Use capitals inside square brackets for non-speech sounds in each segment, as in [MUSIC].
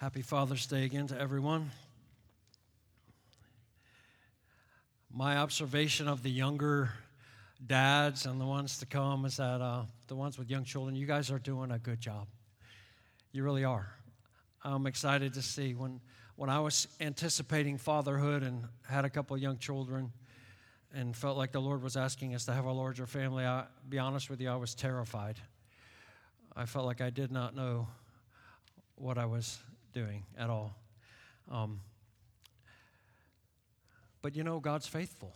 Happy Father's Day again to everyone. My observation of the younger dads and the ones to come is that uh, the ones with young children, you guys are doing a good job. You really are. I'm excited to see when when I was anticipating fatherhood and had a couple of young children and felt like the Lord was asking us to have a larger family, I be honest with you, I was terrified. I felt like I did not know what I was doing at all. Um, but you know, God's faithful.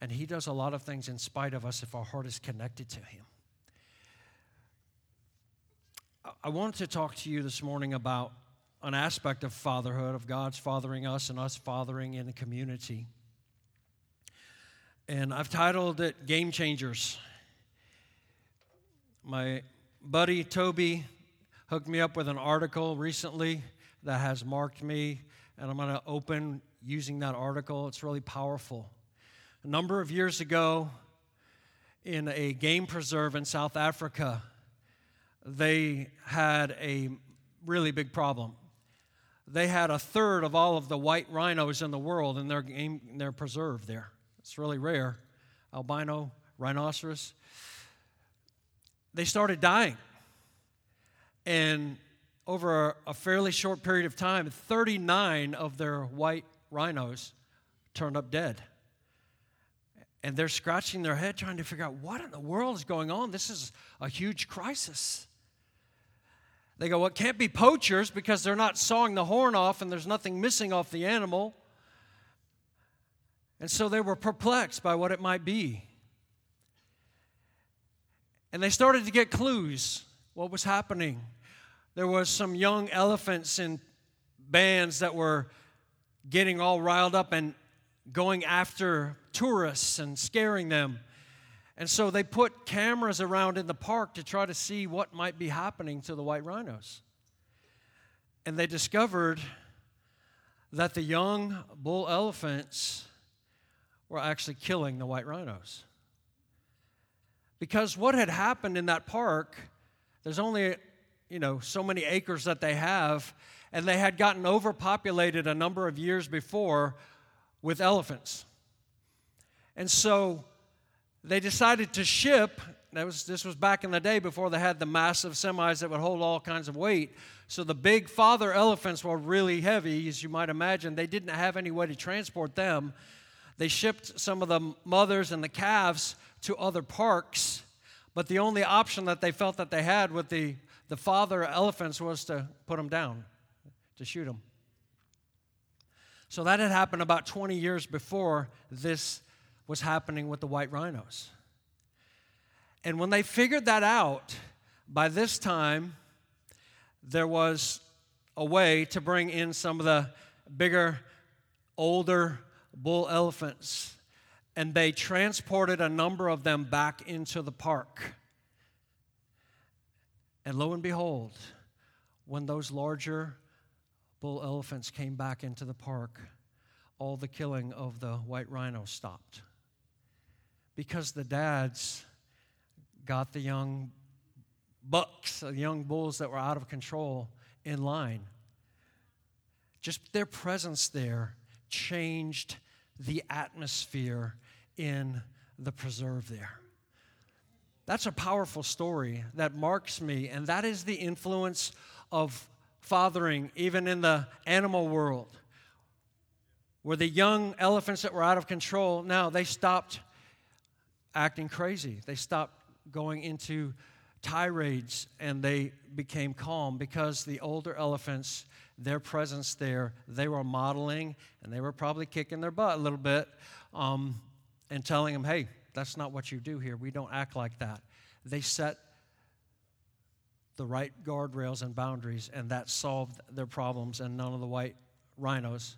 And He does a lot of things in spite of us if our heart is connected to Him. I wanted to talk to you this morning about an aspect of fatherhood, of God's fathering us and us fathering in the community. And I've titled it Game Changers. My buddy Toby hooked me up with an article recently that has marked me, and I'm going to open using that article. It's really powerful. A number of years ago, in a game preserve in South Africa, they had a really big problem they had a third of all of the white rhinos in the world in their, game, in their preserve there. It's really rare. Albino rhinoceros. They started dying. And over a, fairly short period of time, 39 of their white rhinos turned up dead. And they're scratching their head trying to figure out what in the world is going on. This is a huge crisis. They go, well, it can't be poachers because they're not sawing the horn off and there's nothing missing off the animal. And so they were perplexed by what it might be. And they started to get clues what was happening. There was some young elephants in bands that were getting all riled up and going after tourists and scaring them. And so they put cameras around in the park to try to see what might be happening to the white rhinos. And they discovered that the young bull elephants were actually killing the white rhinos. Because what had happened in that park, there's only, you know, so many acres that they have, and they had gotten overpopulated a number of years before with elephants. And so they decided to ship that was this was back in the day before they had the massive semis that would hold all kinds of weight. So the big father elephants were really heavy as you might imagine. They didn't have any way to transport them. They shipped some of the mothers and the calves to other parks but the only option that they felt that they had with the, the father elephants was to put them down to shoot them so that had happened about 20 years before this was happening with the white rhinos. And when they figured that out, by this time, there was a way to bring in some of the bigger, older bull elephants. And they transported a number of them back into the park. And lo and behold, when those larger bull elephants came back into the park, all the killing of the white rhino stopped because the dads got the young bucks, the young bulls that were out of control in line. Just their presence there changed the atmosphere in the preserve there. That's a powerful story that marks me, and that is the influence of fathering, even in the animal world, where the young elephants that were out of control now they stopped acting crazy. They stopped going into tirades and they became calm because the older elephants, their presence there, they were modeling and they were probably kicking their butt a little bit um, and telling them, hey, that's not what you do here. We don't act like that. They set the right guardrails and boundaries, and that solved their problems, and none of the white rhinos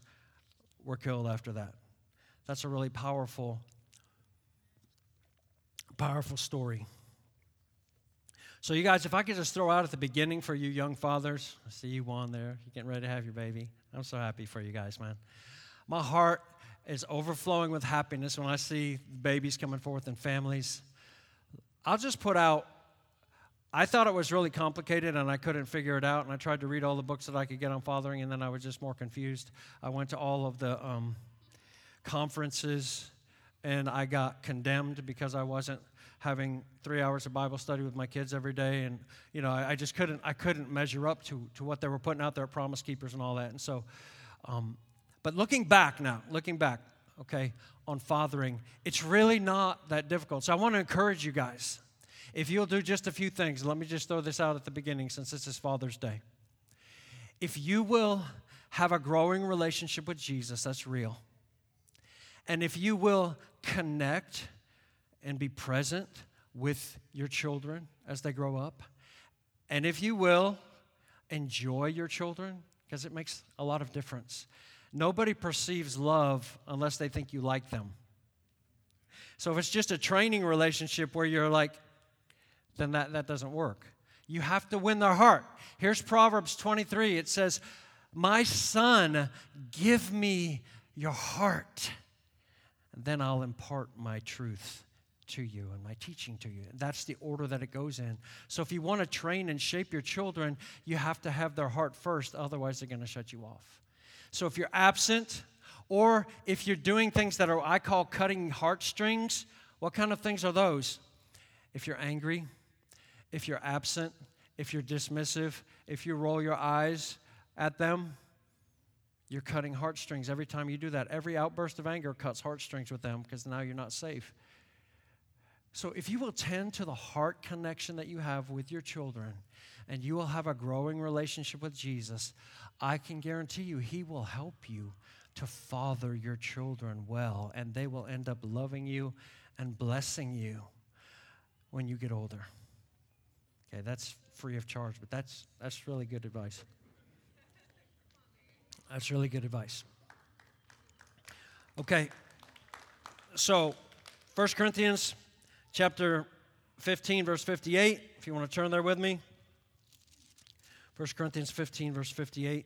were killed after that. That's a really powerful Powerful story. So, you guys, if I could just throw out at the beginning for you young fathers, I see you one there. You're getting ready to have your baby. I'm so happy for you guys, man. My heart is overflowing with happiness when I see babies coming forth and families. I'll just put out I thought it was really complicated and I couldn't figure it out. And I tried to read all the books that I could get on fathering, and then I was just more confused. I went to all of the um, conferences and I got condemned because I wasn't having three hours of Bible study with my kids every day. And, you know, I, I just couldn't, I couldn't measure up to, to what they were putting out there at Promise Keepers and all that. And so, um, but looking back now, looking back, okay, on fathering, it's really not that difficult. So I want to encourage you guys if you'll do just a few things, let me just throw this out at the beginning since this is Father's Day. If you will have a growing relationship with Jesus, that's real. And if you will connect and be present with your children as they grow up, and if you will enjoy your children, because it makes a lot of difference. Nobody perceives love unless they think you like them. So if it's just a training relationship where you're like, then that, that doesn't work. You have to win their heart. Here's Proverbs 23 it says, My son, give me your heart, and then I'll impart my truth to you and my teaching to you. That's the order that it goes in. So if you want to train and shape your children, you have to have their heart first, otherwise, they're going to shut you off. So if you're absent, or if you're doing things that are, I call cutting heartstrings, what kind of things are those? If you're angry, if you're absent, if you're dismissive, if you roll your eyes at them, you're cutting heartstrings every time you do that. Every outburst of anger cuts heartstrings with them because now you're not safe. So, if you will tend to the heart connection that you have with your children and you will have a growing relationship with Jesus, I can guarantee you He will help you to father your children well, and they will end up loving you and blessing you when you get older. Okay, that's free of charge, but that's, that's really good advice. That's really good advice. Okay, so 1 Corinthians chapter 15, verse 58, if you want to turn there with me. 1 Corinthians 15, verse 58.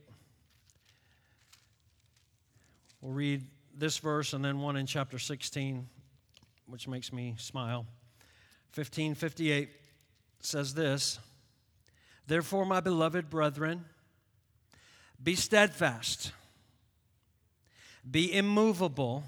We'll read this verse and then one in chapter 16, which makes me smile. 1558 says this Therefore, my beloved brethren, be steadfast, be immovable,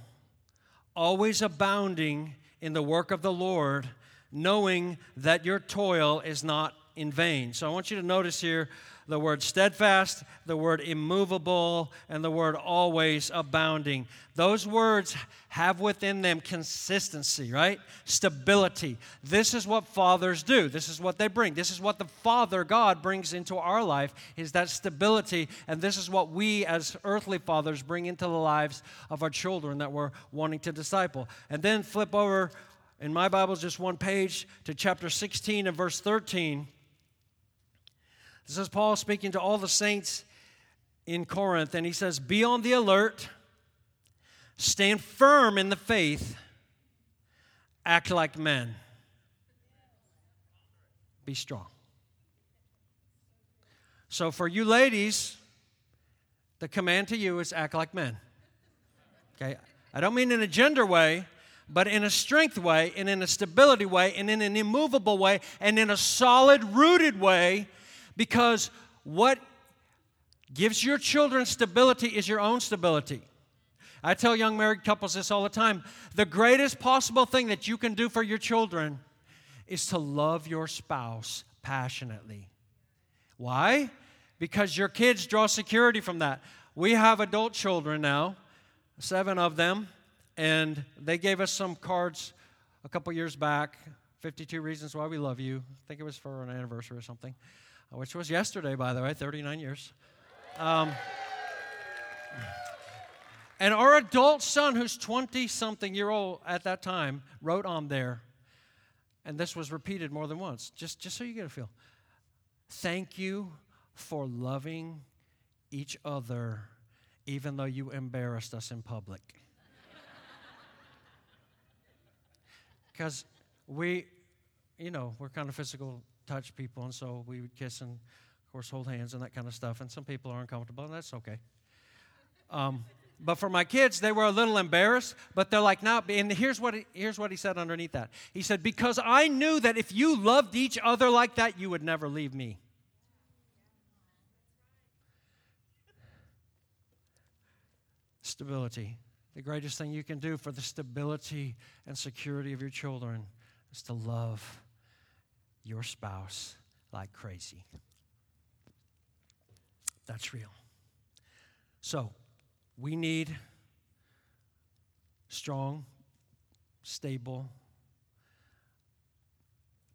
always abounding in the work of the Lord, knowing that your toil is not in vain. So I want you to notice here the word steadfast, the word immovable, and the word always abounding. Those words have within them consistency, right? Stability. This is what fathers do. This is what they bring. This is what the Father God brings into our life is that stability, and this is what we as earthly fathers bring into the lives of our children that we're wanting to disciple. And then flip over in my Bible just one page to chapter 16 and verse 13. This is Paul speaking to all the saints in Corinth, and he says, Be on the alert, stand firm in the faith, act like men, be strong. So, for you ladies, the command to you is act like men. Okay? I don't mean in a gender way, but in a strength way, and in a stability way, and in an immovable way, and in a solid, rooted way because what gives your children stability is your own stability. I tell young married couples this all the time. The greatest possible thing that you can do for your children is to love your spouse passionately. Why? Because your kids draw security from that. We have adult children now, seven of them, and they gave us some cards a couple years back 52 Reasons Why We Love You. I think it was for an anniversary or something which was yesterday, by the way, 39 years. Um, and our adult son, who's 20 something year old at that time, wrote on there, and this was repeated more than once, just, just so you get a feel. Thank you for loving each other, even though you embarrassed us in public. [LAUGHS] Because we, you know, we're kind of physical touch people, and so we would kiss and, of course, hold hands and that kind of stuff. And some people are uncomfortable, and that's okay. Um, But for my kids, they were a little embarrassed, but they're like, now, and here's what, he, here's what he said underneath that. He said, Because I knew that if you loved each other like that, you would never leave me. Stability. The greatest thing you can do for the stability and security of your children is to love your spouse like crazy. That's real. So, we need strong, stable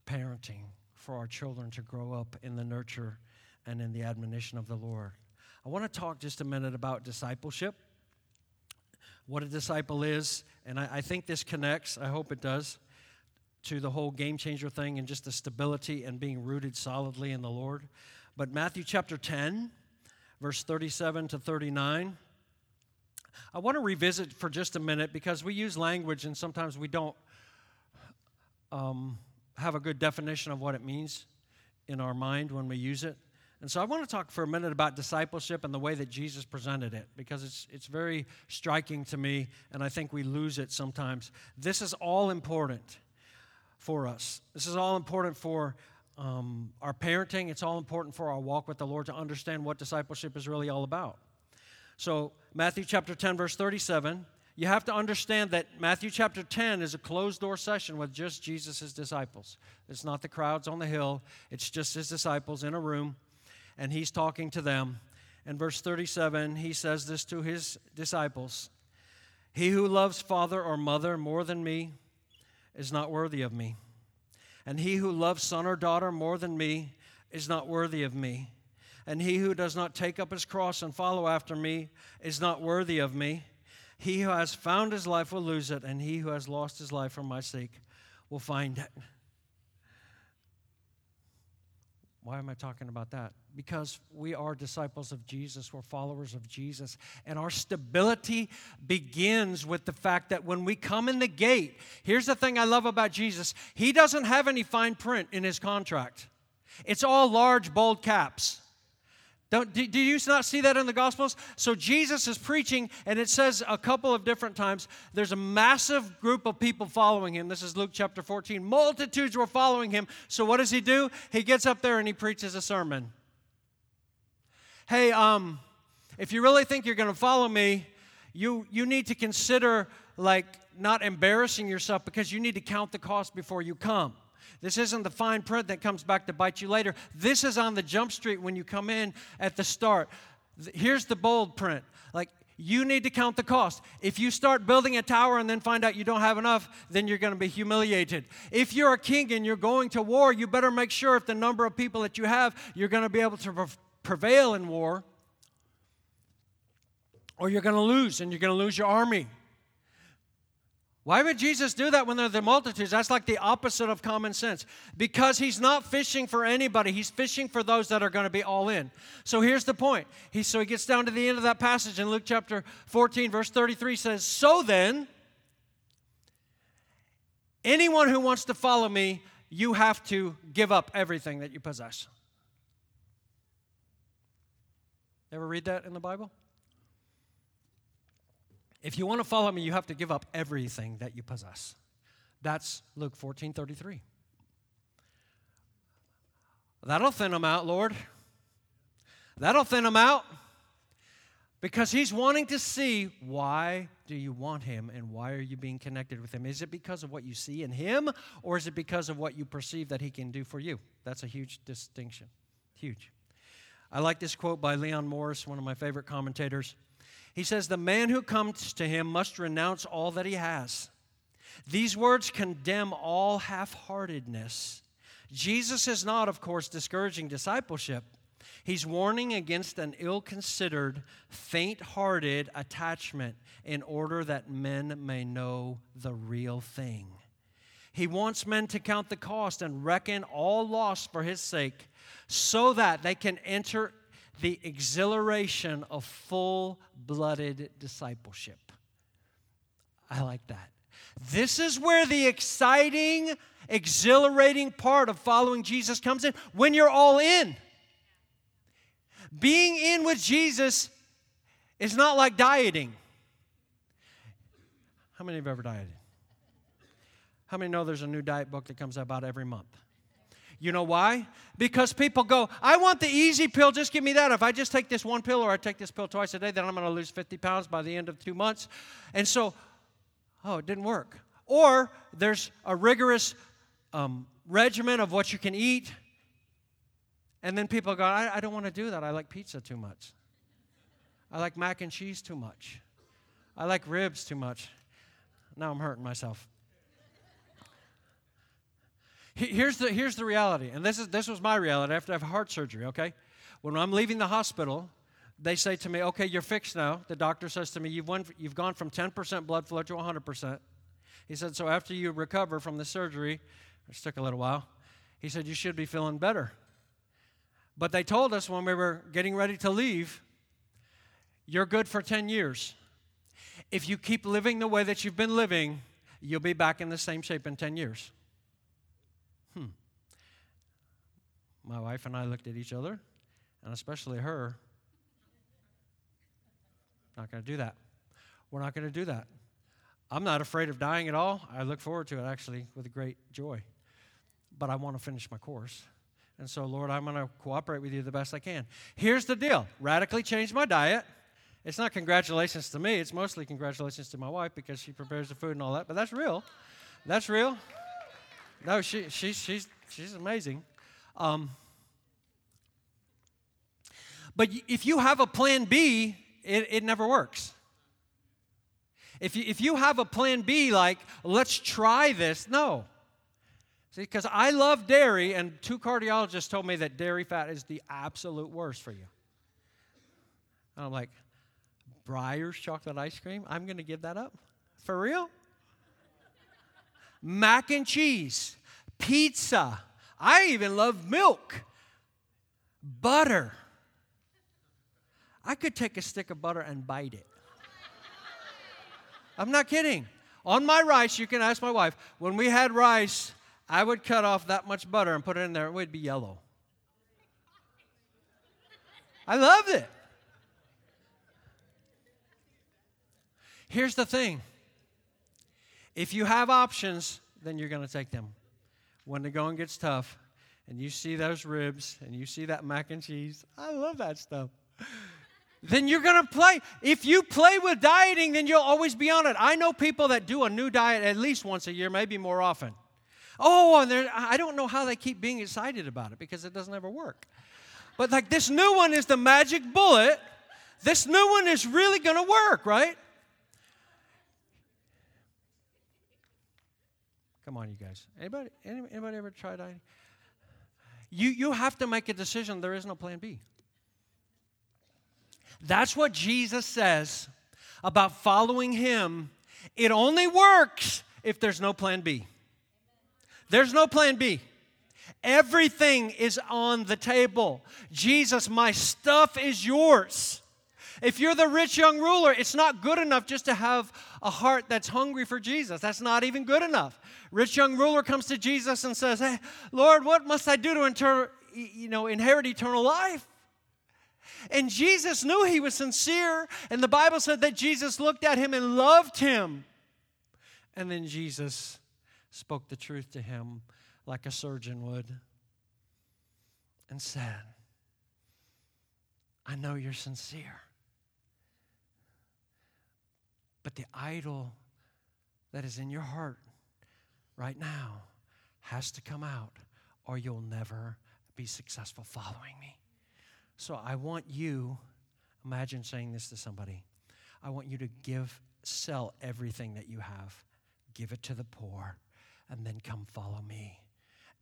parenting for our children to grow up in the nurture and in the admonition of the Lord. I want to talk just a minute about discipleship, what a disciple is, and I, I think this connects, I hope it does, to the whole game changer thing and just the stability and being rooted solidly in the Lord. But Matthew chapter 10, verse 37 to 39 I want to revisit for just a minute because we use language and sometimes we don't um, have a good definition of what it means in our mind when we use it. And so I want to talk for a minute about discipleship and the way that Jesus presented it because it's, it's very striking to me and I think we lose it sometimes. This is all important for us. This is all important for um, our parenting. It's all important for our walk with the Lord to understand what discipleship is really all about. So, Matthew chapter 10, verse 37, you have to understand that Matthew chapter 10 is a closed door session with just Jesus' disciples. It's not the crowds on the hill, it's just his disciples in a room, and he's talking to them. In verse 37, he says this to his disciples He who loves father or mother more than me is not worthy of me. And he who loves son or daughter more than me is not worthy of me. And he who does not take up his cross and follow after me is not worthy of me. He who has found his life will lose it, and he who has lost his life for my sake will find it. Why am I talking about that? Because we are disciples of Jesus, we're followers of Jesus, and our stability begins with the fact that when we come in the gate, here's the thing I love about Jesus He doesn't have any fine print in His contract, it's all large, bold caps. Don't, do, do you not see that in the Gospels? So Jesus is preaching, and it says a couple of different times there's a massive group of people following him. This is Luke chapter 14. Multitudes were following him. So what does he do? He gets up there and he preaches a sermon. Hey, um, if you really think you're going to follow me, you, you need to consider like not embarrassing yourself because you need to count the cost before you come. This isn't the fine print that comes back to bite you later. This is on the jump street when you come in at the start. Here's the bold print. Like, you need to count the cost. If you start building a tower and then find out you don't have enough, then you're going to be humiliated. If you're a king and you're going to war, you better make sure if the number of people that you have, you're going to be able to prevail in war, or you're going to lose and you're going to lose your army. Why would Jesus do that when there are the multitudes? That's like the opposite of common sense. Because he's not fishing for anybody, he's fishing for those that are going to be all in. So here's the point. He, so he gets down to the end of that passage in Luke chapter 14, verse 33 says, So then, anyone who wants to follow me, you have to give up everything that you possess. Ever read that in the Bible? If you want to follow me, you have to give up everything that you possess. That's Luke 14 33. That'll thin them out, Lord. That'll thin them out. Because he's wanting to see why do you want him and why are you being connected with him? Is it because of what you see in him or is it because of what you perceive that he can do for you? That's a huge distinction. Huge. I like this quote by Leon Morris, one of my favorite commentators. He says, The man who comes to him must renounce all that he has. These words condemn all half heartedness. Jesus is not, of course, discouraging discipleship. He's warning against an ill considered, faint hearted attachment in order that men may know the real thing. He wants men to count the cost and reckon all loss for his sake so that they can enter the exhilaration of full blooded discipleship. I like that. This is where the exciting, exhilarating part of following Jesus comes in when you're all in. Being in with Jesus is not like dieting. How many have ever dieted? How many know there's a new diet book that comes out about every month? You know why? Because people go, I want the easy pill, just give me that. If I just take this one pill or I take this pill twice a day, then I'm going to lose 50 pounds by the end of two months. And so, oh, it didn't work. Or there's a rigorous um, regimen of what you can eat. And then people go, I, I don't want to do that. I like pizza too much. I like mac and cheese too much. I like ribs too much. Now I'm hurting myself. Here's the, here's the reality, and this, is, this was my reality after I have heart surgery, okay? When I'm leaving the hospital, they say to me, okay, you're fixed now. The doctor says to me, you've, won, you've gone from 10% blood flow to 100%. He said, so after you recover from the surgery, which took a little while, he said, you should be feeling better. But they told us when we were getting ready to leave, you're good for 10 years. If you keep living the way that you've been living, you'll be back in the same shape in 10 years. My wife and I looked at each other, and especially her. Not going to do that. We're not going to do that. I'm not afraid of dying at all. I look forward to it actually with great joy. But I want to finish my course. And so, Lord, I'm going to cooperate with you the best I can. Here's the deal radically change my diet. It's not congratulations to me, it's mostly congratulations to my wife because she prepares the food and all that, but that's real. That's real. No, she, she, she's, she's amazing. Um, but if you have a plan B, it, it never works. If you, if you have a plan B, like, let's try this, no. See, because I love dairy, and two cardiologists told me that dairy fat is the absolute worst for you. And I'm like, Breyer's chocolate ice cream? I'm going to give that up? For real? Mac and cheese, pizza. I even love milk, butter. I could take a stick of butter and bite it. I'm not kidding. On my rice, you can ask my wife, when we had rice, I would cut off that much butter and put it in there, it would be yellow. I loved it. Here's the thing if you have options, then you're going to take them. When the going gets tough, and you see those ribs, and you see that mac and cheese, I love that stuff then you're going to play. If you play with dieting, then you'll always be on it. I know people that do a new diet at least once a year, maybe more often. Oh, and I don't know how they keep being excited about it because it doesn't ever work. But like this new one is the magic bullet. This new one is really going to work, right? Come on, you guys. Anybody, anybody ever tried dieting? You, you have to make a decision. There is no plan B. That's what Jesus says about following Him. It only works if there's no plan B. There's no plan B. Everything is on the table. Jesus, my stuff is yours. If you're the rich young ruler, it's not good enough just to have a heart that's hungry for Jesus. That's not even good enough. Rich young ruler comes to Jesus and says, "Hey, Lord, what must I do to inter- you know, inherit eternal life?" And Jesus knew he was sincere, and the Bible said that Jesus looked at him and loved him. And then Jesus spoke the truth to him like a surgeon would and said, I know you're sincere. But the idol that is in your heart right now has to come out, or you'll never be successful following me. So I want you, imagine saying this to somebody. I want you to give, sell everything that you have, give it to the poor, and then come follow me,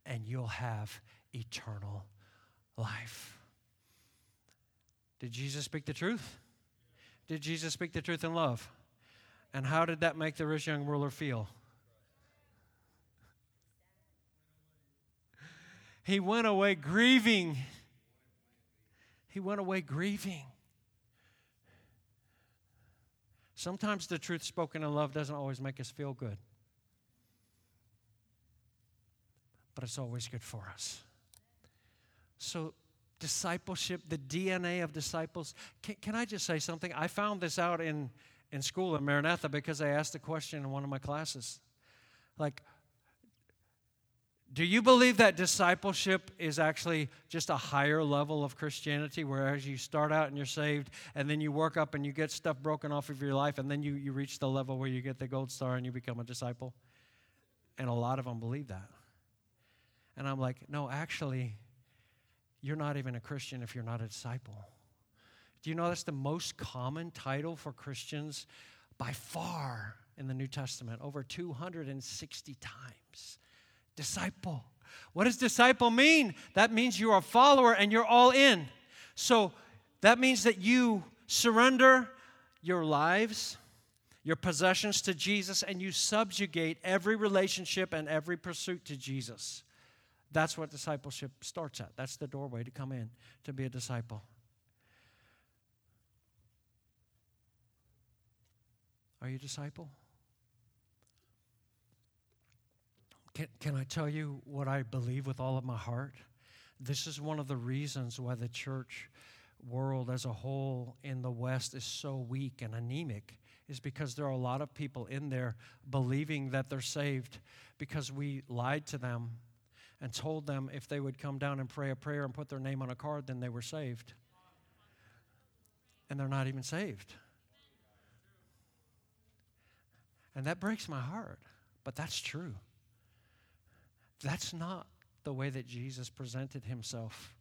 and you'll have eternal life. Did Jesus speak the truth? Did Jesus speak the truth in love? And how did that make the rich young ruler feel? He went away grieving he went away grieving. Sometimes the truth spoken in love doesn't always make us feel good, but it's always good for us. So, discipleship, the DNA of disciples. Can, can I just say something? I found this out in, in school in Maranatha because I asked a question in one of my classes. Like, do you believe that discipleship is actually just a higher level of Christianity, whereas you start out and you're saved, and then you work up and you get stuff broken off of your life, and then you, you reach the level where you get the gold star and you become a disciple? And a lot of them believe that. And I'm like, no, actually, you're not even a Christian if you're not a disciple. Do you know that's the most common title for Christians by far in the New Testament? Over 260 times disciple. What does disciple mean? That means you're a follower and you're all in. So that means that you surrender your lives, your possessions to Jesus, and you subjugate every relationship and every pursuit to Jesus. That's what discipleship starts at. That's the doorway to come in to be a disciple. Are you a disciple? Can, can I tell you what I believe with all of my heart? This is one of the reasons why the church world as a whole in the West is so weak and anemic, is because there are a lot of people in there believing that they're saved because we lied to them and told them if they would come down and pray a prayer and put their name on a card, then they were saved. And they're not even saved. And that breaks my heart, but that's true. That's not the way that Jesus presented himself.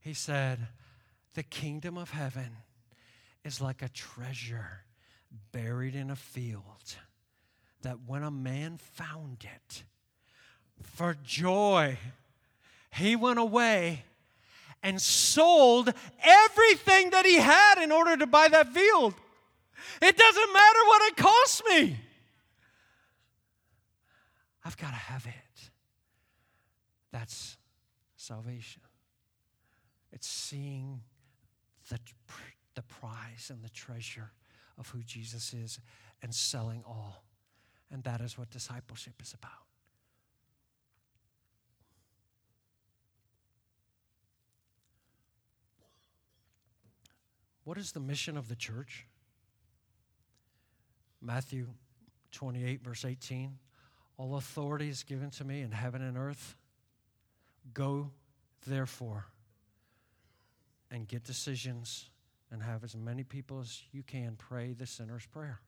He said, The kingdom of heaven is like a treasure buried in a field, that when a man found it, for joy, he went away and sold everything that he had in order to buy that field. It doesn't matter what it costs me. I've got to have it. That's salvation. It's seeing the, the prize and the treasure of who Jesus is and selling all. And that is what discipleship is about. What is the mission of the church? Matthew 28, verse 18. All authority is given to me in heaven and earth. Go, therefore, and get decisions and have as many people as you can pray the sinner's prayer.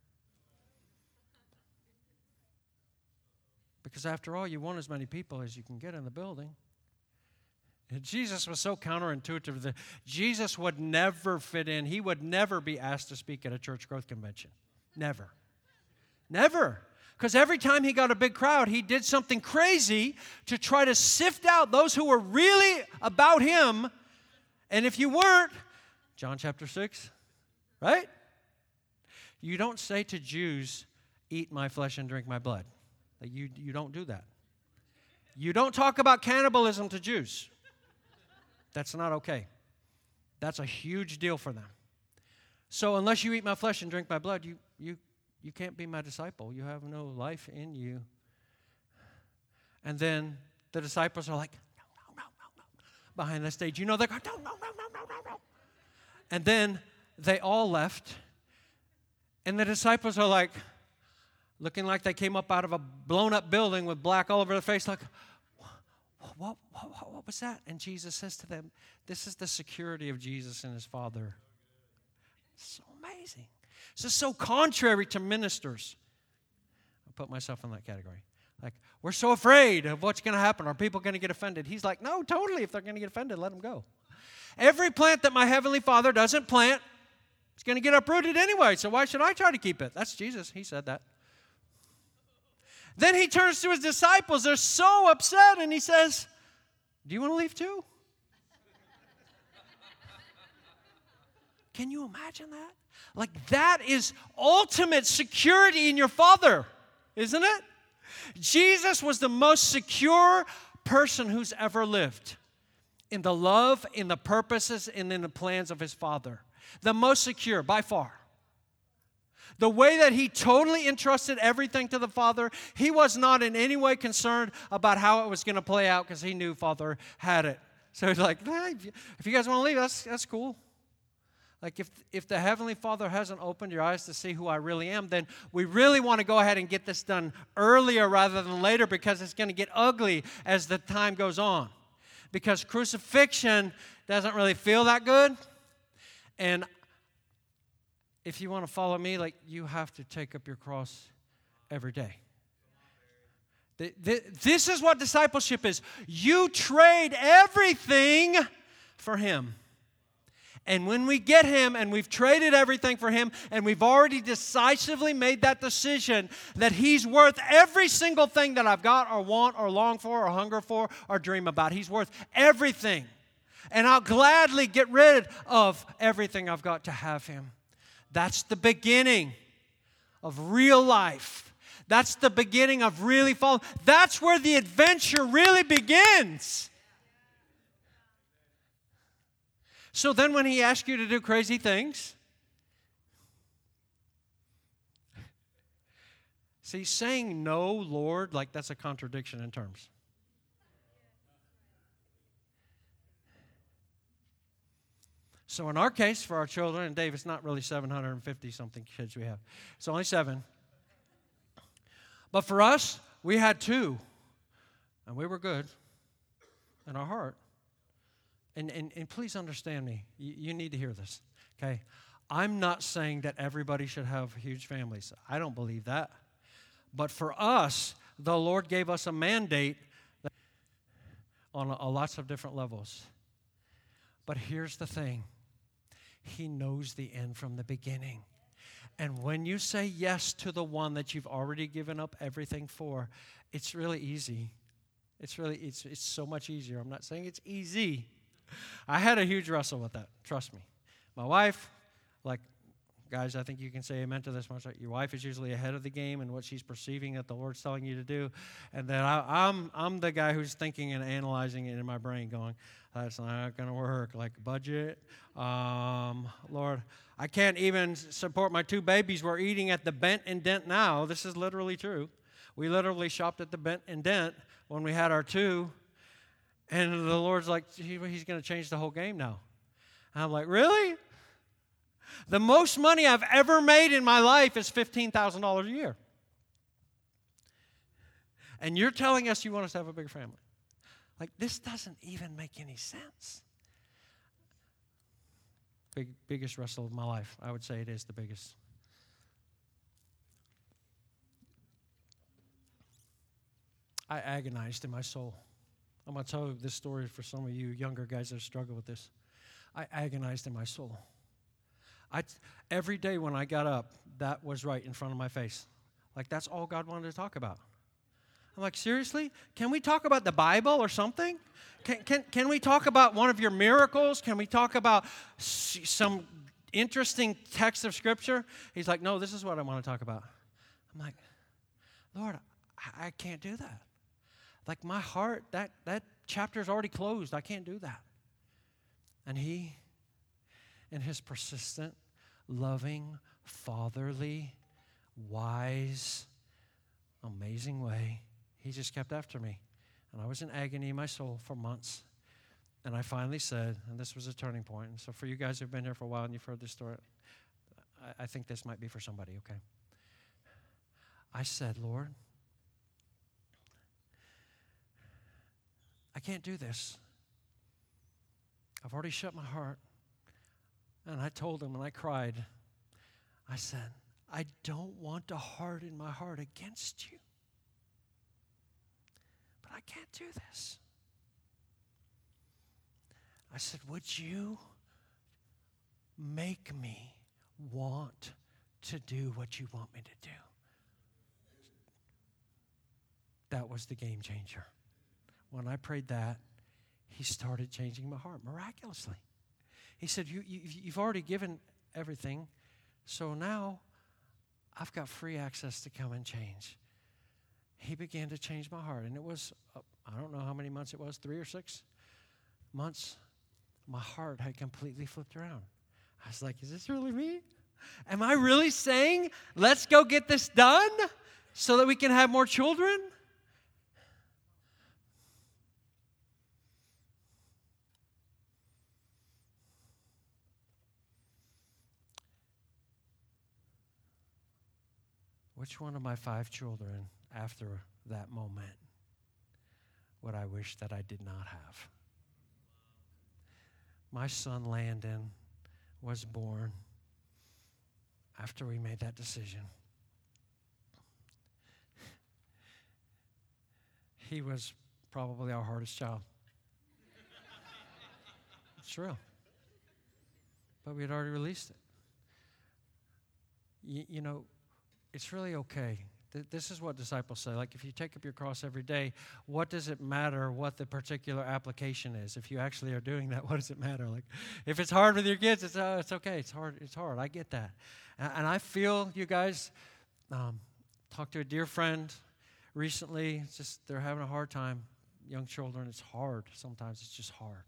Because after all, you want as many people as you can get in the building. And Jesus was so counterintuitive that Jesus would never fit in. He would never be asked to speak at a church growth convention. Never. Never. Because every time he got a big crowd, he did something crazy to try to sift out those who were really about him. And if you weren't, John chapter 6, right? You don't say to Jews, eat my flesh and drink my blood. You, you don't do that. You don't talk about cannibalism to Jews. That's not okay. That's a huge deal for them. So unless you eat my flesh and drink my blood, you, you you can't be my disciple. You have no life in you. And then the disciples are like, no, no, no, no, no. Behind the stage, you know, they're going, no, no, no, no, no, no. And then they all left. And the disciples are like, looking like they came up out of a blown up building with black all over their face, like, what, what, what, was that? And Jesus says to them, This is the security of Jesus and his Father. So amazing. This is so contrary to ministers. I put myself in that category. Like, we're so afraid of what's going to happen. Are people going to get offended? He's like, no, totally. If they're going to get offended, let them go. Every plant that my Heavenly Father doesn't plant, it's going to get uprooted anyway. So why should I try to keep it? That's Jesus. He said that. Then he turns to his disciples. They're so upset, and he says, Do you want to leave too? [LAUGHS] Can you imagine that? Like, that is ultimate security in your Father, isn't it? Jesus was the most secure person who's ever lived in the love, in the purposes, and in the plans of his Father. The most secure by far. The way that he totally entrusted everything to the Father, he was not in any way concerned about how it was going to play out because he knew Father had it. So he's like, hey, if you guys want to leave, that's, that's cool. Like, if, if the Heavenly Father hasn't opened your eyes to see who I really am, then we really want to go ahead and get this done earlier rather than later because it's going to get ugly as the time goes on. Because crucifixion doesn't really feel that good. And if you want to follow me, like, you have to take up your cross every day. This is what discipleship is. You trade everything for Him. And when we get him and we've traded everything for him and we've already decisively made that decision that he's worth every single thing that I've got or want or long for or hunger for or dream about, he's worth everything. And I'll gladly get rid of everything I've got to have him. That's the beginning of real life. That's the beginning of really following. That's where the adventure really begins. So then, when he asks you to do crazy things, see, saying no, Lord, like that's a contradiction in terms. So, in our case, for our children, and Dave, it's not really 750 something kids we have, it's only seven. But for us, we had two, and we were good in our heart and, and, and please understand me, you, you need to hear this, okay? I'm not saying that everybody should have huge families. I don't believe that. But for us, the Lord gave us a mandate on a, a lots of different levels. But here's the thing He knows the end from the beginning. And when you say yes to the one that you've already given up everything for, it's really easy. It's really it's it's so much easier. I'm not saying it's easy, I had a huge wrestle with that. Trust me. My wife, like, guys, I think you can say amen to this much. Your wife is usually ahead of the game and what she's perceiving that the Lord's telling you to do. And then I, am I'm, I'm the guy who's thinking and analyzing it in my brain, going, that's not going to work. Like, budget. Um, Lord, I can't even support my two babies. We're eating at the Bent and Dent now. This is literally true. We literally shopped at the Bent and Dent when we had our two and the Lord's like, he, He's going to change the whole game now. And I'm like, Really? The most money I've ever made in my life is $15,000 a year. And you're telling us you want us to have a bigger family. Like, this doesn't even make any sense. Big, biggest wrestle of my life. I would say it is the biggest. I agonized in my soul. I'm going to tell this story for some of you younger guys that struggle with this. I agonized in my soul. I, every day when I got up, that was right in front of my face. Like, that's all God wanted to talk about. I'm like, seriously? Can we talk about the Bible or something? Can, can, can we talk about one of your miracles? Can we talk about some interesting text of Scripture? He's like, no, this is what I want to talk about. I'm like, Lord, I, I can't do that. Like my heart, that, that chapter is already closed. I can't do that. And he, in his persistent, loving, fatherly, wise, amazing way, he just kept after me. And I was in agony in my soul for months. And I finally said, and this was a turning point. And so, for you guys who've been here for a while and you've heard this story, I think this might be for somebody, okay? I said, Lord, I can't do this. I've already shut my heart. And I told him and I cried. I said, I don't want to harden my heart against you. But I can't do this. I said, Would you make me want to do what you want me to do? That was the game changer when I prayed that, he started changing my heart miraculously. He said, you, you, You've already given everything, so now I've got free access to come and change. He began to change my heart, and it was, uh, I don't know how many months it was, three or six months. My heart had completely flipped around. I was like, Is this really me? Am I really saying, let's go get this done so that we can have more children? Which one of my five children after that moment would I wish that I did not have? My son Landon was born after we made that decision. He was probably our hardest child. it's real. But we had already released it. You, you know, it's really okay. Th- this is what disciples say. Like, if you take up your cross every day, what does it matter what the particular application is? If you actually are doing that, [LAUGHS] what does it matter? Like, if it's hard with your kids, it's, uh, it's okay. It's hard. It's hard. I get that. And, and I feel you guys um, talked to a dear friend recently. It's just they're having a hard time. Young children, it's hard. Sometimes it's just hard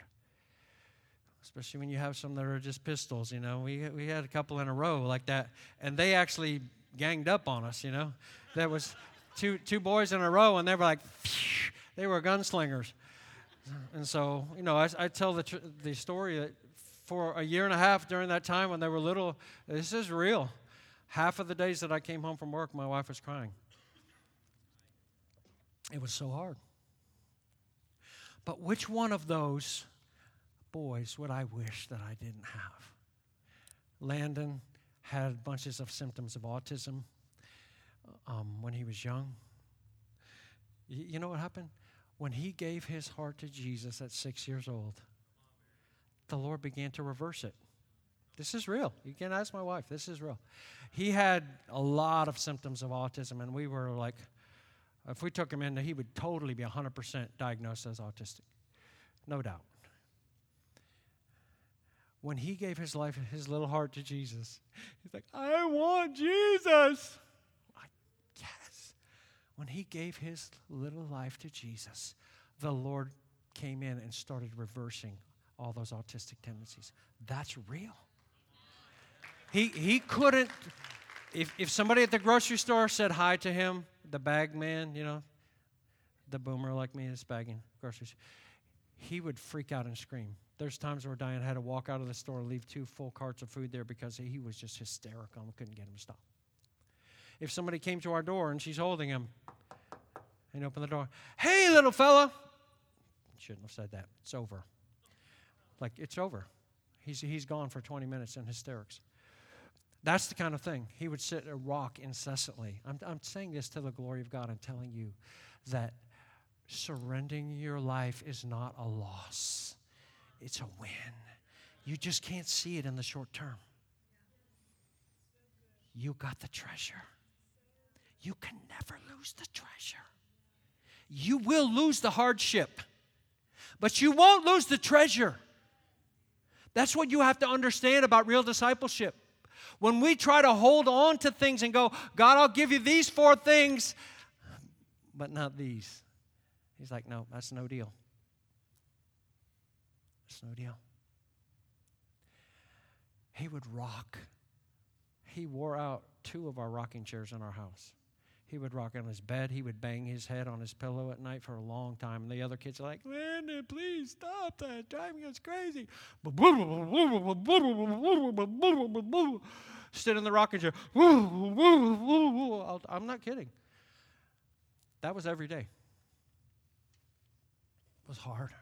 especially when you have some that are just pistols. You know, we we had a couple in a row like that, and they actually ganged up on us. You know, there was two two boys in a row, and they were like, they were gunslingers. And so, you know, I, I tell the tr- the story that for a year and a half during that time when they were little, this is real. Half of the days that I came home from work, my wife was crying. It was so hard. But which one of those boys would I wish that I didn't have. Landon had bunches of symptoms of autism um, when he was young. Y- you know what happened? When he gave his heart to Jesus at six years old, the Lord began to reverse it. This is real. You can ask my wife. This is real. He had a lot of symptoms of autism, and we were like, if we took him in, he would totally be 100% diagnosed as autistic. No doubt when he gave his life, his little heart to Jesus, he's like, I want Jesus. Yes. When he gave his little life to Jesus, the Lord came in and started reversing all those autistic tendencies. That's real. He, he couldn't, if, if somebody at the grocery store said hi to him, the bag man, you know, the boomer like me is bagging groceries, he would freak out and scream there's times where Diane had to walk out of the store and leave two full carts of food there because he was just hysterical and couldn't get him to stop. If somebody came to our door and she's holding him and open the door, hey, little fella. Shouldn't have said that. It's over. Like, it's over. He's, he's gone for 20 minutes in hysterics. That's the kind of thing. He would sit and rock incessantly. I'm, I'm saying this to the glory of God and telling you that surrendering your life is not a loss it's a win. You just can't see it in the short term. You got the treasure. You can never lose the treasure. You will lose the hardship, but you won't lose the treasure. That's what you have to understand about real discipleship. When we try to hold on to things and go, God, I'll give you these four things, but not these. He's like, no, that's no deal. It's no deal. He would rock. He wore out two of our rocking chairs in our house. He would rock on his bed. He would bang his head on his pillow at night for a long time. And the other kids are like, Landon, please stop that. It's Driving us crazy. Sit in the rocking chair. I'm not kidding. That was every day. It was hard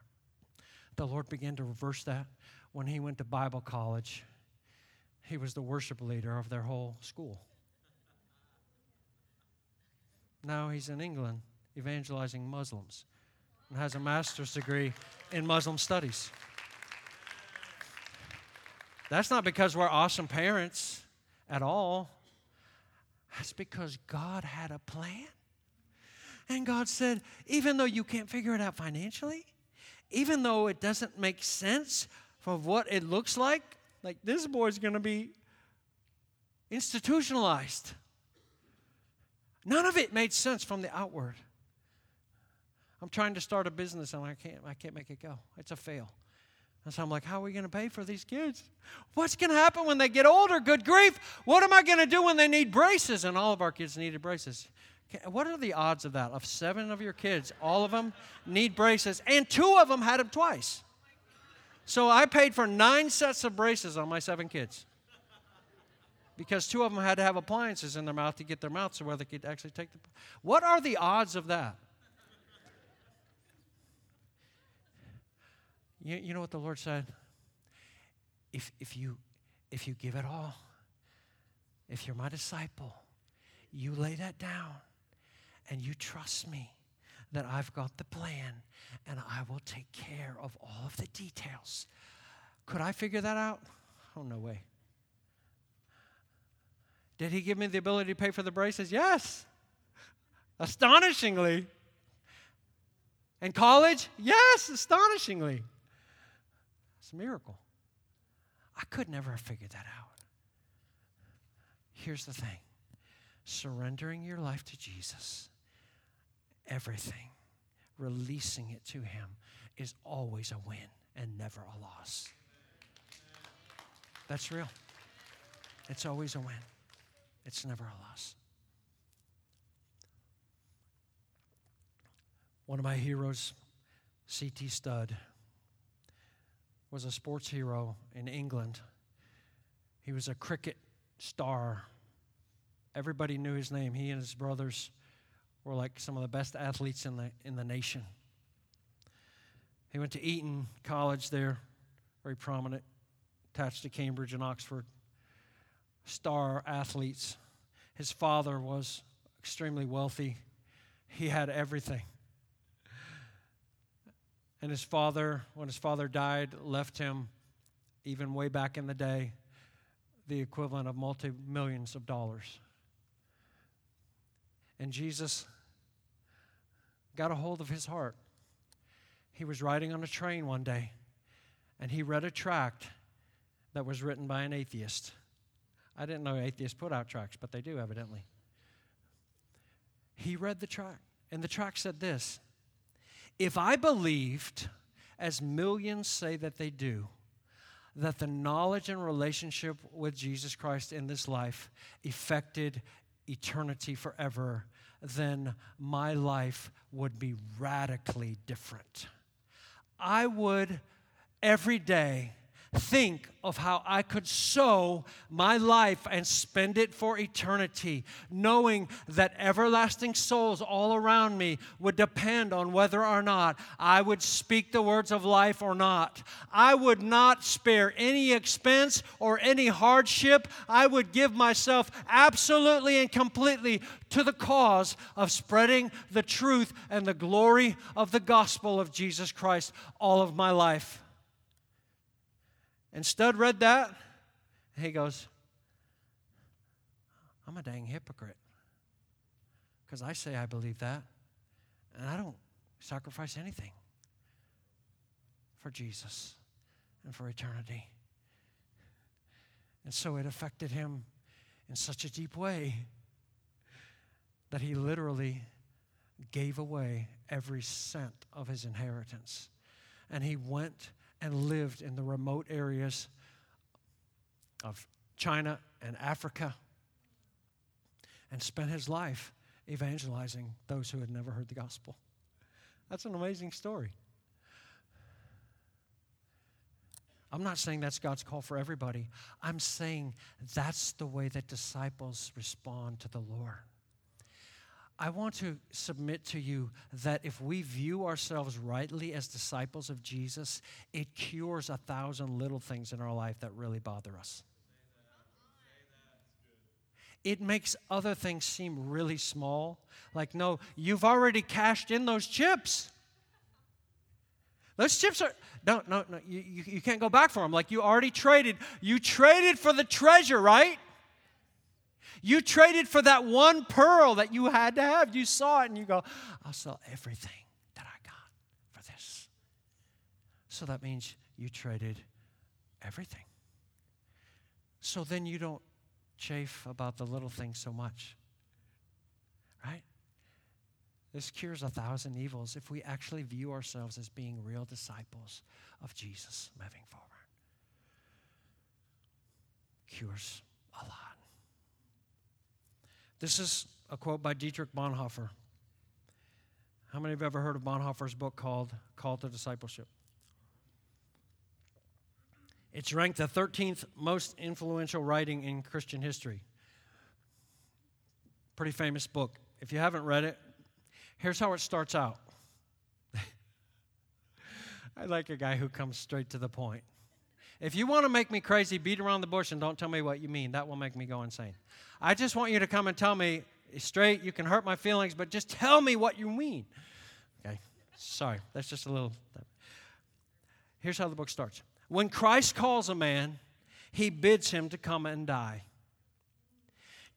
the Lord began to reverse that when he went to Bible college. He was the worship leader of their whole school. Now he's in England evangelizing Muslims and has a master's degree in Muslim studies. That's not because we're awesome parents at all. That's because God had a plan. And God said, even though you can't figure it out financially, even though it doesn't make sense for what it looks like, like this boy's going to be institutionalized. None of it made sense from the outward. I'm trying to start a business and I can't, I can't make it go. It's a fail. And so I'm like, how are we going to pay for these kids? What's going to happen when they get older? Good grief. What am I going to do when they need braces? And all of our kids needed braces. What are the odds of that? Of seven of your kids, all of them need braces, and two of them had them twice. So I paid for nine sets of braces on my seven kids because two of them had to have appliances in their mouth to get their mouth so where they could actually take the. What are the odds of that? You, you know what the Lord said? If, if, you, if you give it all, if you're my disciple, you lay that down and you trust me that I've got the plan and I will take care of all of the details. Could I figure that out? Oh, no way. Did he give me the ability to pay for the braces? Yes. Astonishingly. And college? Yes, astonishingly. It's a miracle. I could never have figured that out. Here's the thing surrendering your life to Jesus, everything, releasing it to Him, is always a win and never a loss. That's real. It's always a win, it's never a loss. One of my heroes, C.T. Studd, was a sports hero in England. He was a cricket star. Everybody knew his name. He and his brothers were like some of the best athletes in the, in the nation. He went to Eton College there, very prominent, attached to Cambridge and Oxford. Star athletes. His father was extremely wealthy, he had everything. And his father, when his father died, left him, even way back in the day, the equivalent of multi millions of dollars. And Jesus got a hold of his heart. He was riding on a train one day, and he read a tract that was written by an atheist. I didn't know atheists put out tracts, but they do, evidently. He read the tract, and the tract said this if I believed, as millions say that they do, that the knowledge and relationship with Jesus Christ in this life affected eternity forever, then my life would be radically different. I would every day think of how I could sow my life and spend it for eternity, knowing that everlasting souls all around me would depend on whether or not I would speak the words of life or not. I would not spare any expense or any hardship. I would give myself absolutely and completely to the cause of spreading the truth and the glory of the gospel of Jesus Christ all of my life. And Studd read that. And he goes, I'm a dang hypocrite. Because I say I believe that, and I don't sacrifice anything for Jesus and for eternity. And so it affected him in such a deep way that he literally gave away every cent of his inheritance. And he went and lived in the remote areas of China and Africa and spent his life evangelizing those who had never heard the gospel. That's an amazing story. I'm not saying that's God's call for everybody. I'm saying that's the way that disciples respond to the Lord. I want to submit to you that if we view ourselves rightly as disciples of Jesus, it cures a thousand little things in our life that really bother us. It makes other things seem really small. Like, no, you've already cashed in those chips. Those chips are, no, no, no, you, you, you can't go back for them. Like, you already traded. You traded for the treasure, right? You traded for that one pearl that you had to have. You saw it and you go, I'll sell everything that I got for this. So that means you traded everything. So then you don't chafe about the little things so much. Right? This cures a thousand evils if we actually view ourselves as being real disciples of Jesus moving forward. Cures a lot. This is a quote by Dietrich Bonhoeffer. How many have ever heard of Bonhoeffer's book called Call to Discipleship? It's ranked the 13th most influential writing in Christian history. Pretty famous book. If you haven't read it, here's how it starts out. [LAUGHS] I like a guy who comes straight to the point. If you want to make me crazy, beat around the bush and don't tell me what you mean. That will make me go insane. I just want you to come and tell me straight. You can hurt my feelings, but just tell me what you mean. Okay? Sorry, that's just a little. Here's how the book starts When Christ calls a man, he bids him to come and die.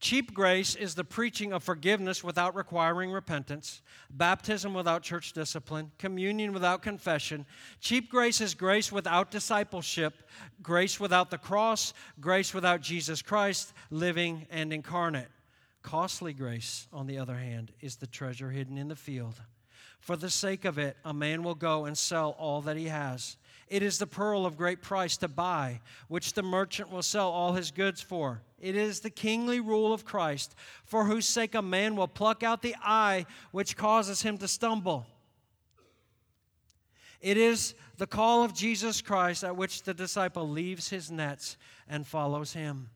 Cheap grace is the preaching of forgiveness without requiring repentance, baptism without church discipline, communion without confession. Cheap grace is grace without discipleship, grace without the cross, grace without Jesus Christ living and incarnate. Costly grace, on the other hand, is the treasure hidden in the field. For the sake of it, a man will go and sell all that he has it is the pearl of great price to buy, which the merchant will sell all his goods for. It is the kingly rule of Christ, for whose sake a man will pluck out the eye which causes him to stumble. It is the call of Jesus Christ at which the disciple leaves his nets and follows him.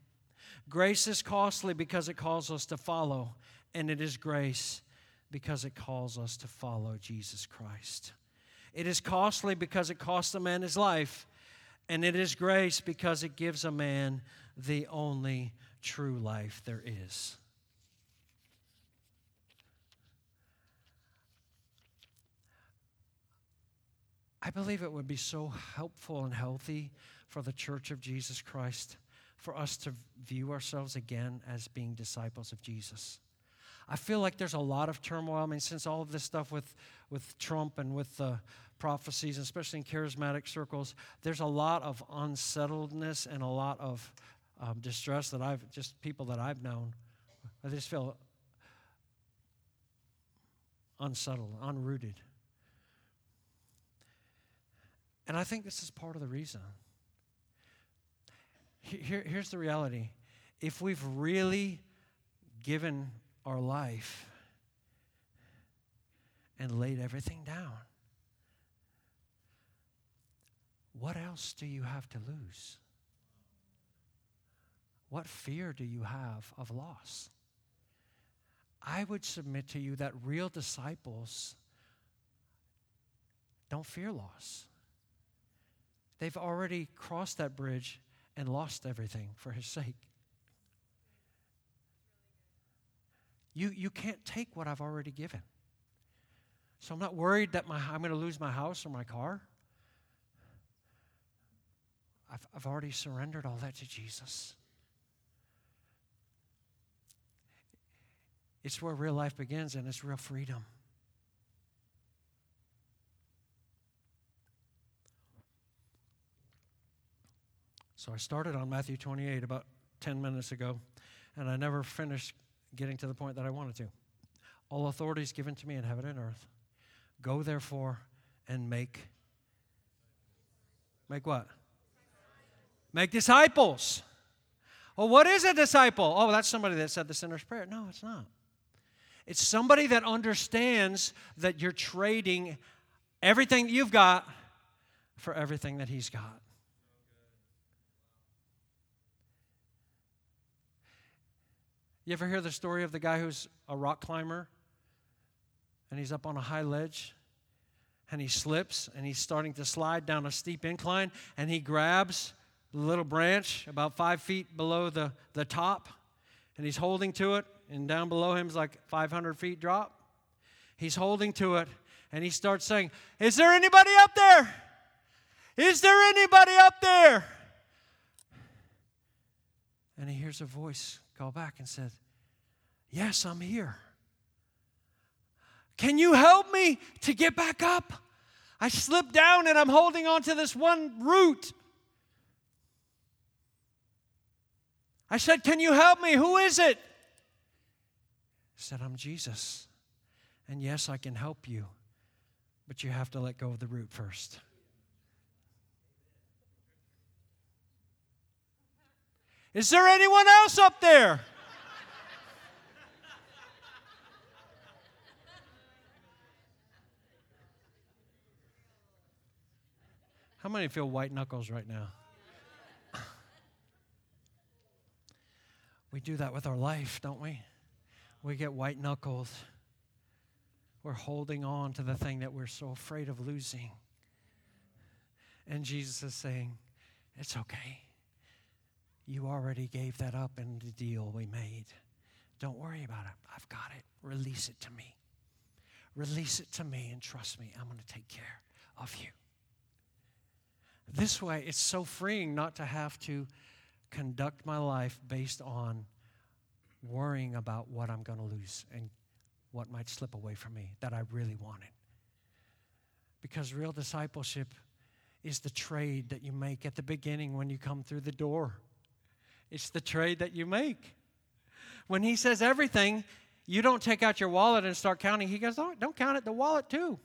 Grace is costly because it calls us to follow, and it is grace because it calls us to follow Jesus Christ. It is costly because it costs a man his life, and it is grace because it gives a man the only true life there is. I believe it would be so helpful and healthy for the church of Jesus Christ for us to view ourselves again as being disciples of Jesus. I feel like there's a lot of turmoil. I mean, since all of this stuff with, with Trump and with the prophecies, especially in charismatic circles, there's a lot of unsettledness and a lot of um, distress that I've just people that I've known. I just feel unsettled, unrooted. And I think this is part of the reason. Here, here's the reality if we've really given our life and laid everything down, what else do you have to lose? What fear do you have of loss? I would submit to you that real disciples don't fear loss. They've already crossed that bridge and lost everything for his sake. You, you can't take what I've already given. So I'm not worried that my, I'm going to lose my house or my car. I've, I've already surrendered all that to Jesus. It's where real life begins and it's real freedom. So I started on Matthew 28 about 10 minutes ago, and I never finished getting to the point that I wanted to. All authority is given to me in heaven and earth. Go therefore and make make what? Make disciples. Well, what is a disciple? Oh, that's somebody that said the sinner's prayer. No, it's not. It's somebody that understands that you're trading everything you've got for everything that he's got. You ever hear the story of the guy who's a rock climber and he's up on a high ledge and he slips and he's starting to slide down a steep incline and he grabs little branch about five feet below the, the top, and he's holding to it, and down below him is like 500 feet drop. He's holding to it, and he starts saying, Is there anybody up there? Is there anybody up there? And he hears a voice call back and said, Yes, I'm here. Can you help me to get back up? I slipped down and I'm holding on to this one root. I said, Can you help me? Who is it? He said, I'm Jesus. And yes, I can help you, but you have to let go of the root first. Is there anyone else up there? How many feel white knuckles right now? We do that with our life, don't we? We get white knuckles. We're holding on to the thing that we're so afraid of losing. And Jesus is saying, It's okay. You already gave that up in the deal we made. Don't worry about it. I've got it. Release it to me. Release it to me and trust me. I'm going to take care of you. This way, it's so freeing not to have to conduct my life based on worrying about what I'm going to lose and what might slip away from me that I really wanted. Because real discipleship is the trade that you make at the beginning when you come through the door. It's the trade that you make. When he says everything, you don't take out your wallet and start counting. He goes, don't, don't count it, the wallet too.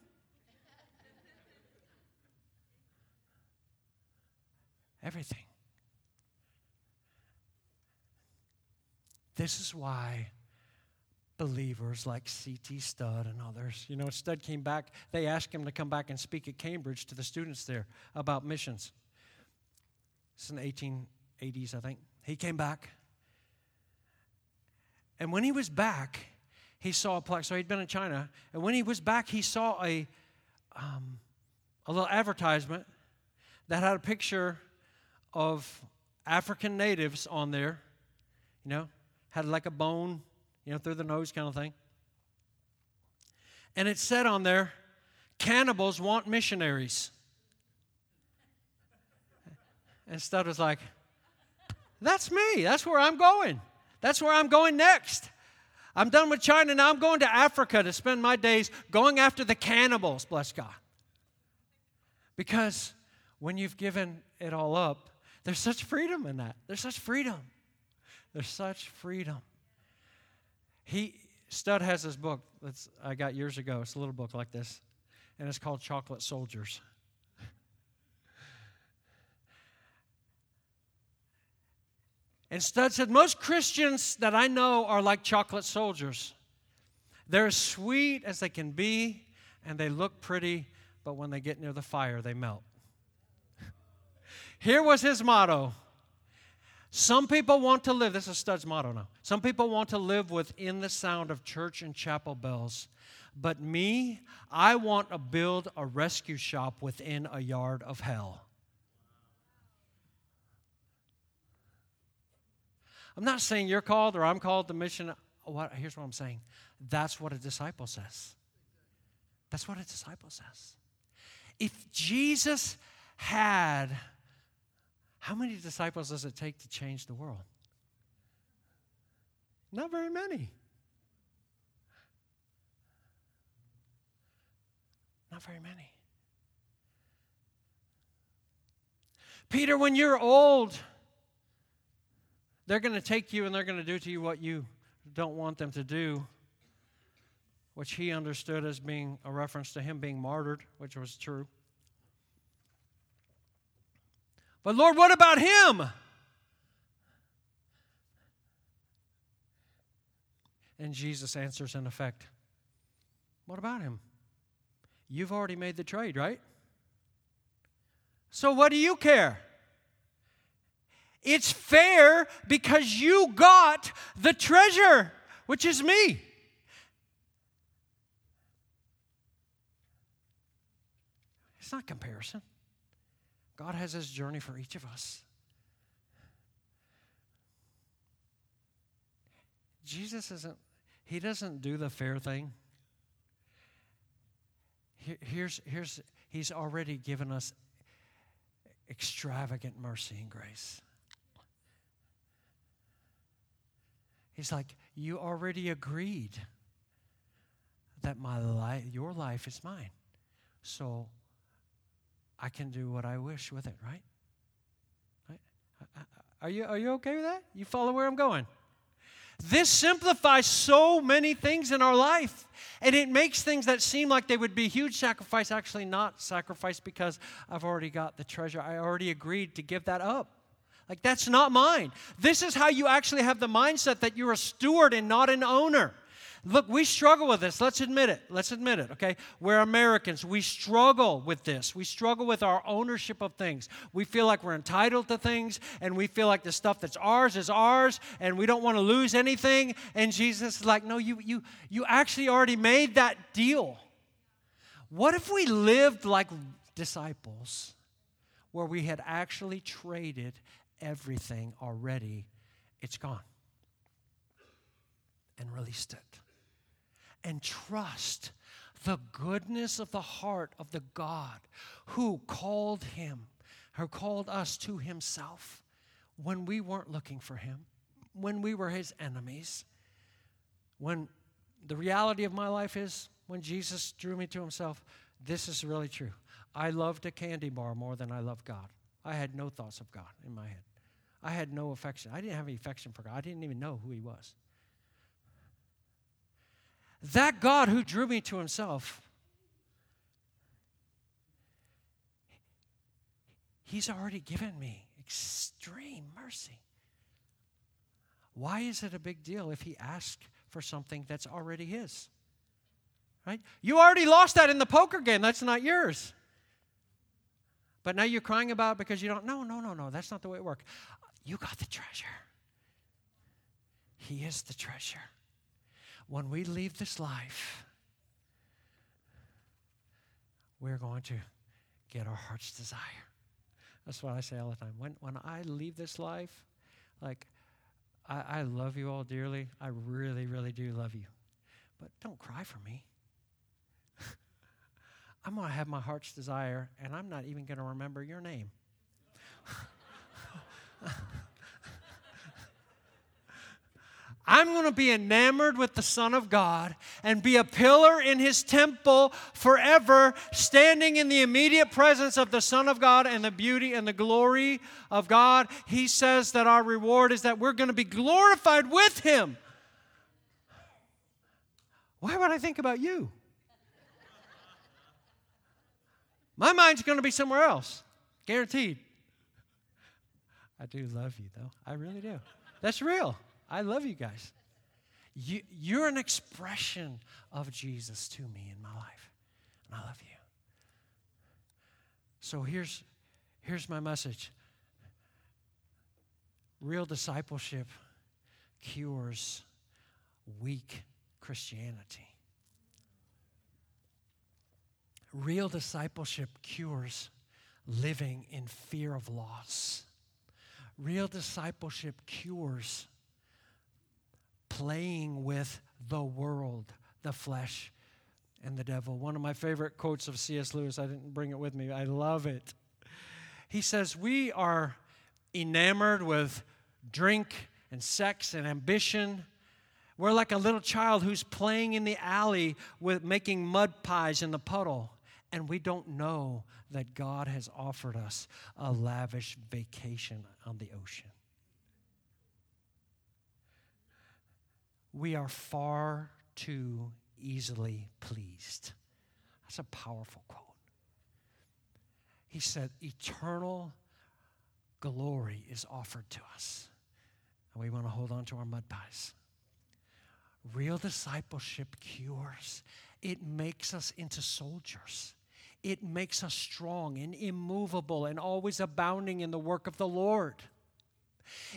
[LAUGHS] everything. This is why believers like C.T. Studd and others, you know, Studd came back, they asked him to come back and speak at Cambridge to the students there about missions. It's in the 1880s, I think. He came back. And when he was back, he saw a plaque. So he'd been in China. And when he was back, he saw a, um, a little advertisement that had a picture of African natives on there, you know, had like a bone, you know, through the nose kind of thing. And it said on there, cannibals want missionaries. And Studd was like, that's me. That's where I'm going. That's where I'm going next. I'm done with China. Now I'm going to Africa to spend my days going after the cannibals, bless God. Because when you've given it all up, there's such freedom in that. There's such freedom. There's such freedom. He Studd has this book that I got years ago. It's a little book like this, and it's called Chocolate Soldiers. And Studd said, Most Christians that I know are like chocolate soldiers. They're as sweet as they can be, and they look pretty, but when they get near the fire, they melt. [LAUGHS] Here was his motto. Some people want to live, this is Studd's motto now. Some people want to live within the sound of church and chapel bells. But me, I want to build a rescue shop within a yard of hell. I'm not saying you're called or I'm called to mission. What, here's what I'm saying that's what a disciple says. That's what a disciple says. If Jesus had how many disciples does it take to change the world? Not very many. Not very many. Peter, when you're old, they're going to take you and they're going to do to you what you don't want them to do, which he understood as being a reference to him being martyred, which was true. But Lord, what about him? And Jesus answers in effect, What about him? You've already made the trade, right? So what do you care? It's fair because you got the treasure, which is me. It's not comparison. God has His journey for each of us. Jesus isn't, He doesn't do the fair thing. Here's, here's, he's already given us extravagant mercy and grace. He's like, You already agreed that my life, your life is mine. So I can do what I wish with it, right? right? Uh, uh, uh, are you, are you okay with that? You follow where I'm going? This simplifies so many things in our life. And it makes things that seem like they would be huge sacrifice actually not sacrifice because I've already got the treasure. I already agreed to give that up. Like, that's not mine. This is how you actually have the mindset that you're a steward and not an owner. Look, we struggle with this. Let's admit it. Let's admit it, okay? We're Americans. We struggle with this. We struggle with our ownership of things. We feel like we're entitled to things, and we feel like the stuff that's ours is ours, and we don't want to lose anything. And Jesus is like, no, you, you, you actually already made that deal. What if we lived like disciples where we had actually traded everything already? It's gone. And released it and trust the goodness of the heart of the God who called him, who called us to himself when we weren't looking for him, when we were his enemies. When the reality of my life is when Jesus drew me to himself, this is really true. I loved a candy bar more than I loved God. I had no thoughts of God in my head. I had no affection. I didn't have any affection for God. I didn't even know who he was. That God who drew me to himself, he's already given me extreme mercy. Why is it a big deal if he asks for something that's already his? Right? You already lost that in the poker game. That's not yours. But now you're crying about because you don't. No, no, no, no. That's not the way it works. You got the treasure. He is the treasure when we leave this life, we're going to get our heart's desire. That's what I say all the time. When, when I leave this life, like, I, I love you all dearly. I really, really do love you. But don't cry for me. [LAUGHS] I'm going to have my heart's desire, and I'm not even going to remember your name. [LAUGHS] I'm going to be enamored with the Son of God and be a pillar in His temple forever, standing in the immediate presence of the Son of God and the beauty and the glory of God. He says that our reward is that we're going to be glorified with Him. Why would I think about you? My mind's going to be somewhere else, guaranteed. I do love you, though. I really do. That's real. I love you guys. You, you're an expression of Jesus to me in my life, and I love you. So here's, here's my message real discipleship cures weak Christianity. Real discipleship cures living in fear of loss. Real discipleship cures playing with the world, the flesh, and the devil. One of my favorite quotes of C.S. Lewis, I didn't bring it with me, I love it. He says, We are enamored with drink and sex and ambition. We're like a little child who's playing in the alley with making mud pies in the puddle, and we don't know that God has offered us a lavish vacation on the ocean. We are far too easily pleased. That's a powerful quote. He said, Eternal glory is offered to us. And we want to hold on to our mud pies. Real discipleship cures, it makes us into soldiers. It makes us strong and immovable and always abounding in the work of the Lord.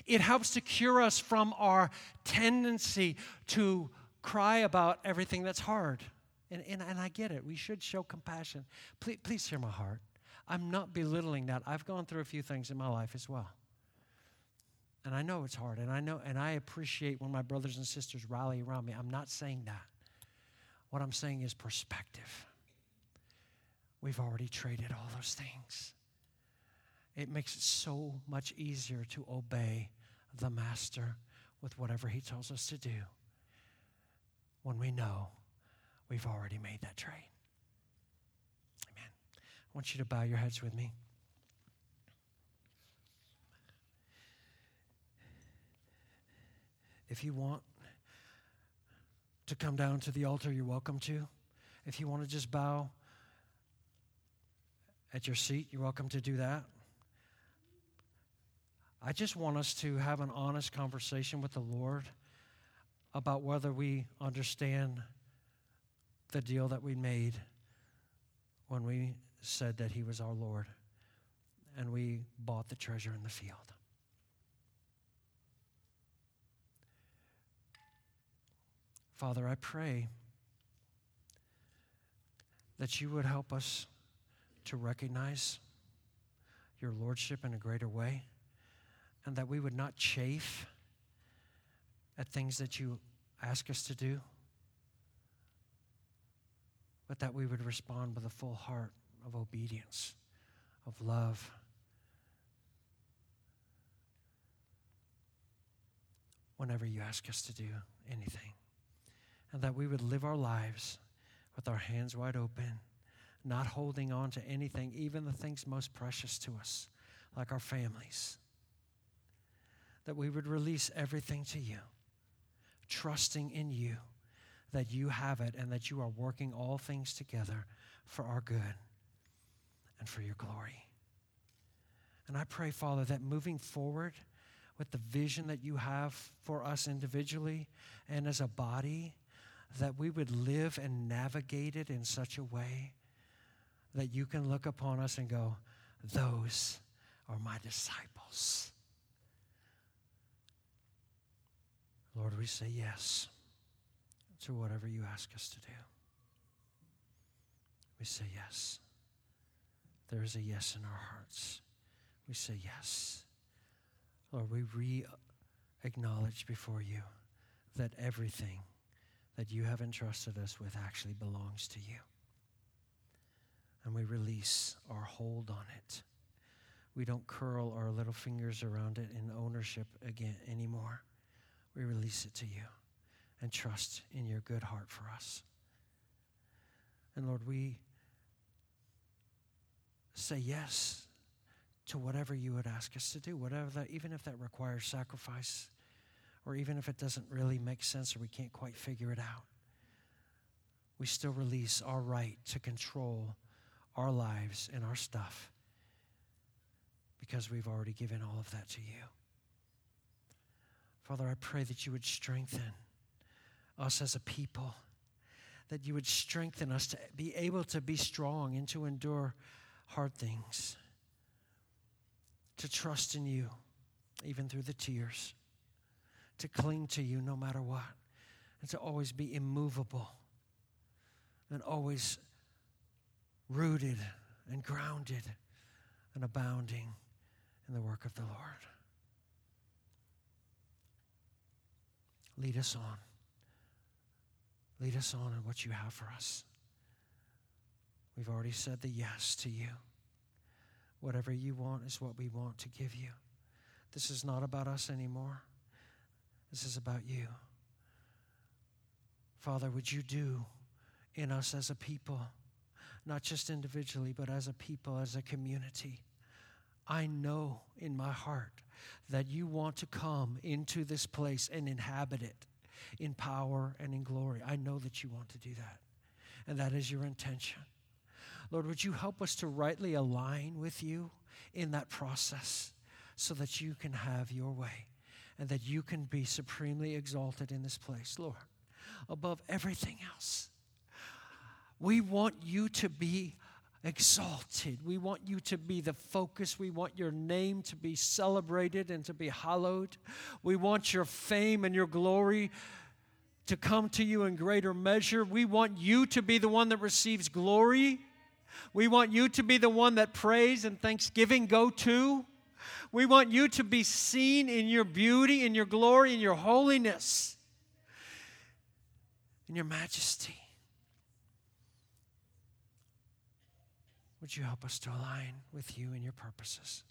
It helps to cure us from our tendency to cry about everything that's hard. And, and, and I get it. We should show compassion. Please, please hear my heart. I'm not belittling that. I've gone through a few things in my life as well. And I know it's hard. And I know and I appreciate when my brothers and sisters rally around me. I'm not saying that. What I'm saying is perspective. We've already traded all those things it makes it so much easier to obey the Master with whatever He tells us to do when we know we've already made that trade. Amen. I want you to bow your heads with me. If you want to come down to the altar, you're welcome to. If you want to just bow at your seat, you're welcome to do that. I just want us to have an honest conversation with the Lord about whether we understand the deal that we made when we said that He was our Lord and we bought the treasure in the field. Father, I pray that you would help us to recognize your lordship in a greater way and that we would not chafe at things that you ask us to do, but that we would respond with a full heart of obedience, of love. Whenever you ask us to do anything, and that we would live our lives with our hands wide open, not holding on to anything, even the things most precious to us, like our families. That we would release everything to you trusting in you that you have it and that you are working all things together for our good and for your glory. And I pray, Father, that moving forward with the vision that you have for us individually and as a body, that we would live and navigate it in such a way that you can look upon us and go, Those are my disciples. Lord, we say yes to whatever you ask us to do. We say yes. There is a yes in our hearts. We say yes. Lord, we re acknowledge before you that everything that you have entrusted us with actually belongs to you. And we release our hold on it. We don't curl our little fingers around it in ownership again anymore we release it to you and trust in your good heart for us. And Lord, we say yes to whatever you would ask us to do, whatever that, even if that requires sacrifice, or even if it doesn't really make sense or we can't quite figure it out. We still release our right to control our lives and our stuff because we've already given all of that to you. Father, I pray that you would strengthen us as a people, that you would strengthen us to be able to be strong and to endure hard things, to trust in you, even through the tears, to cling to you no matter what, and to always be immovable and always rooted and grounded and abounding in the work of the Lord. Lead us on. Lead us on in what you have for us. We've already said the yes to you. Whatever you want is what we want to give you. This is not about us anymore. This is about you. Father, would you do in us as a people, not just individually, but as a people, as a community? I know in my heart that you want to come into this place and inhabit it in power and in glory. I know that you want to do that, and that is your intention. Lord, would you help us to rightly align with you in that process so that you can have your way and that you can be supremely exalted in this place, Lord, above everything else? We want you to be exalted. We want you to be the focus. We want your name to be celebrated and to be hallowed. We want your fame and your glory to come to you in greater measure. We want you to be the one that receives glory. We want you to be the one that praise and thanksgiving go to. We want you to be seen in your beauty, in your glory, in your holiness, in your majesty. Would you help us to align with you and your purposes?